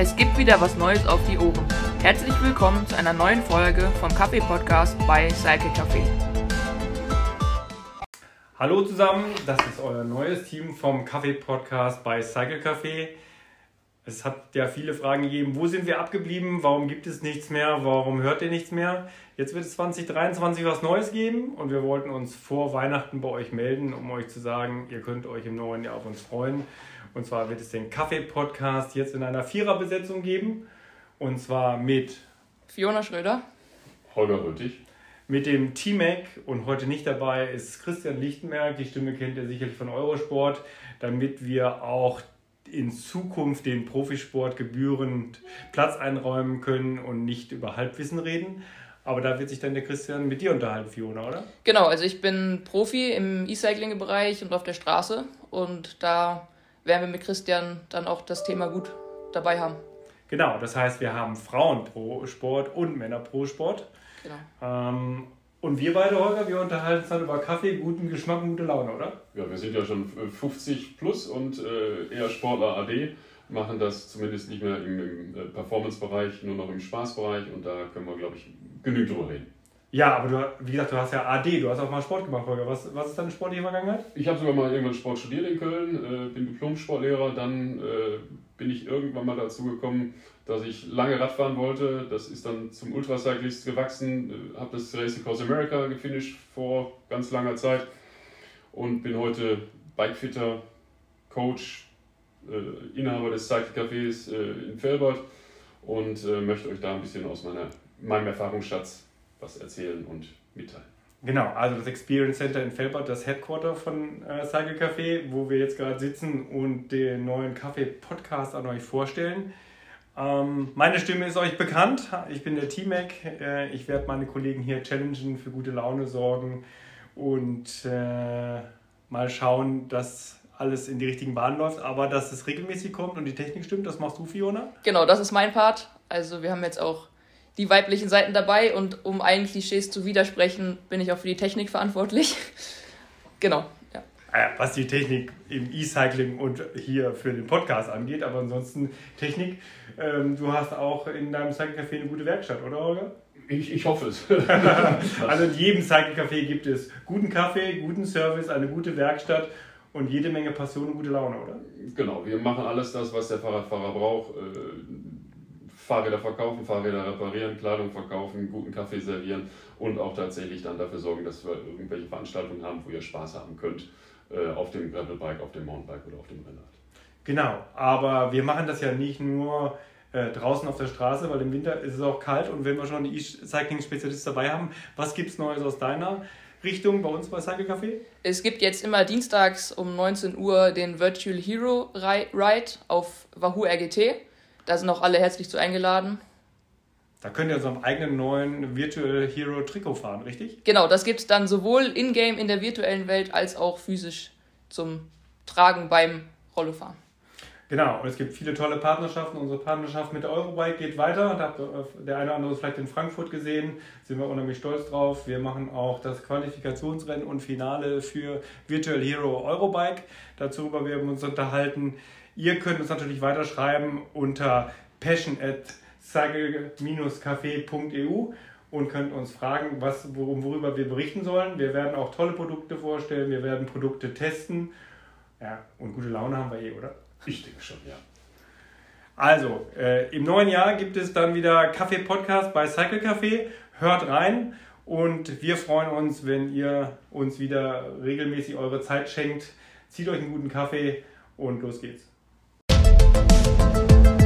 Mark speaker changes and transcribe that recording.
Speaker 1: Es gibt wieder was Neues auf die Ohren. Herzlich willkommen zu einer neuen Folge vom Kaffee-Podcast bei Cycle Café.
Speaker 2: Hallo zusammen, das ist euer neues Team vom Kaffee-Podcast bei Cycle Café. Es hat ja viele Fragen gegeben, wo sind wir abgeblieben, warum gibt es nichts mehr, warum hört ihr nichts mehr. Jetzt wird es 2023 was Neues geben und wir wollten uns vor Weihnachten bei euch melden, um euch zu sagen, ihr könnt euch im neuen Jahr auf uns freuen. Und zwar wird es den Kaffee-Podcast jetzt in einer Viererbesetzung geben. Und zwar mit
Speaker 1: Fiona Schröder,
Speaker 3: Holger Röttig,
Speaker 2: mit dem T-Mac und heute nicht dabei ist Christian Lichtenberg. Die Stimme kennt ihr sicherlich von Eurosport, damit wir auch in Zukunft den Profisport gebührend Platz einräumen können und nicht über Halbwissen reden. Aber da wird sich dann der Christian mit dir unterhalten, Fiona, oder?
Speaker 1: Genau, also ich bin Profi im E-Cycling-Bereich und auf der Straße und da werden wir mit Christian dann auch das Thema gut dabei haben.
Speaker 2: Genau, das heißt, wir haben Frauen pro Sport und Männer pro Sport.
Speaker 1: Genau.
Speaker 2: Ähm, und wir beide, Holger, wir unterhalten uns dann über Kaffee, guten Geschmack und gute Laune, oder?
Speaker 3: Ja, wir sind ja schon 50 plus und äh, eher Sportler AD, machen das zumindest nicht mehr im, im äh, Performance-Bereich, nur noch im Spaßbereich und da können wir, glaube ich, genügend drüber reden.
Speaker 2: Ja, aber du, wie gesagt, du hast ja AD, du hast auch mal Sport gemacht, Holger. Was, was ist deine sportliche Vergangenheit?
Speaker 3: Ich habe sogar mal irgendwann Sport studiert in Köln, äh, bin Diplom-Sportlehrer, dann äh, bin ich irgendwann mal dazu gekommen, dass ich lange Radfahren wollte. Das ist dann zum Ultracyclist gewachsen, äh, habe das Race Across America gefinisht vor ganz langer Zeit und bin heute Bikefitter, Coach, äh, Inhaber des Cycle Cafés äh, in Felbert und äh, möchte euch da ein bisschen aus meiner, meinem Erfahrungsschatz was erzählen und mitteilen.
Speaker 2: Genau, also das Experience Center in Felbert, das Headquarter von äh, Cycle Café, wo wir jetzt gerade sitzen und den neuen Kaffee-Podcast an euch vorstellen. Ähm, meine Stimme ist euch bekannt. Ich bin der T-Mac. Äh, ich werde meine Kollegen hier challengen, für gute Laune sorgen und äh, mal schauen, dass alles in die richtigen Bahnen läuft, aber dass es regelmäßig kommt und die Technik stimmt, das machst du, Fiona?
Speaker 1: Genau, das ist mein Part. Also wir haben jetzt auch die weiblichen Seiten dabei und um allen Klischees zu widersprechen, bin ich auch für die Technik verantwortlich. genau. Ja.
Speaker 2: Ah was die Technik im E-Cycling und hier für den Podcast angeht, aber ansonsten Technik. Ähm, du hast auch in deinem Cycle Café eine gute Werkstatt, oder Holger?
Speaker 3: Ich, ich hoffe es.
Speaker 2: also in jedem Cycle Café gibt es guten Kaffee, guten Service, eine gute Werkstatt und jede Menge Passion und gute Laune, oder?
Speaker 3: Genau, wir machen alles das, was der Fahrradfahrer braucht. Fahrräder verkaufen, Fahrräder reparieren, Kleidung verkaufen, guten Kaffee servieren und auch tatsächlich dann dafür sorgen, dass wir irgendwelche Veranstaltungen haben, wo ihr Spaß haben könnt, äh, auf dem Gravelbike, auf dem Mountainbike oder auf dem Rennrad.
Speaker 2: Genau, aber wir machen das ja nicht nur äh, draußen auf der Straße, weil im Winter ist es auch kalt und wenn wir schon einen E-Cycling-Spezialist dabei haben, was gibt es Neues aus deiner Richtung bei uns bei Cycle Café?
Speaker 1: Es gibt jetzt immer dienstags um 19 Uhr den Virtual Hero Ride auf Wahoo RGT. Da sind auch alle herzlich zu eingeladen.
Speaker 2: Da könnt ihr unserem eigenen neuen Virtual Hero Trikot fahren, richtig?
Speaker 1: Genau, das gibt es dann sowohl in-game in der virtuellen Welt als auch physisch zum Tragen beim Rollefahren.
Speaker 2: Genau, und es gibt viele tolle Partnerschaften. Unsere Partnerschaft mit Eurobike geht weiter. Da habt der eine oder andere vielleicht in Frankfurt gesehen. Sind wir unheimlich stolz drauf. Wir machen auch das Qualifikationsrennen und Finale für Virtual Hero Eurobike. Darüber werden wir uns unterhalten. Ihr könnt uns natürlich weiterschreiben unter passion at cafeu und könnt uns fragen, was, worum, worüber wir berichten sollen. Wir werden auch tolle Produkte vorstellen, wir werden Produkte testen. Ja, und gute Laune haben wir eh, oder?
Speaker 3: Ich denke schon, ja.
Speaker 2: Also, äh, im neuen Jahr gibt es dann wieder Kaffee-Podcast bei Cycle Café. Hört rein und wir freuen uns, wenn ihr uns wieder regelmäßig eure Zeit schenkt. Zieht euch einen guten Kaffee und los geht's. you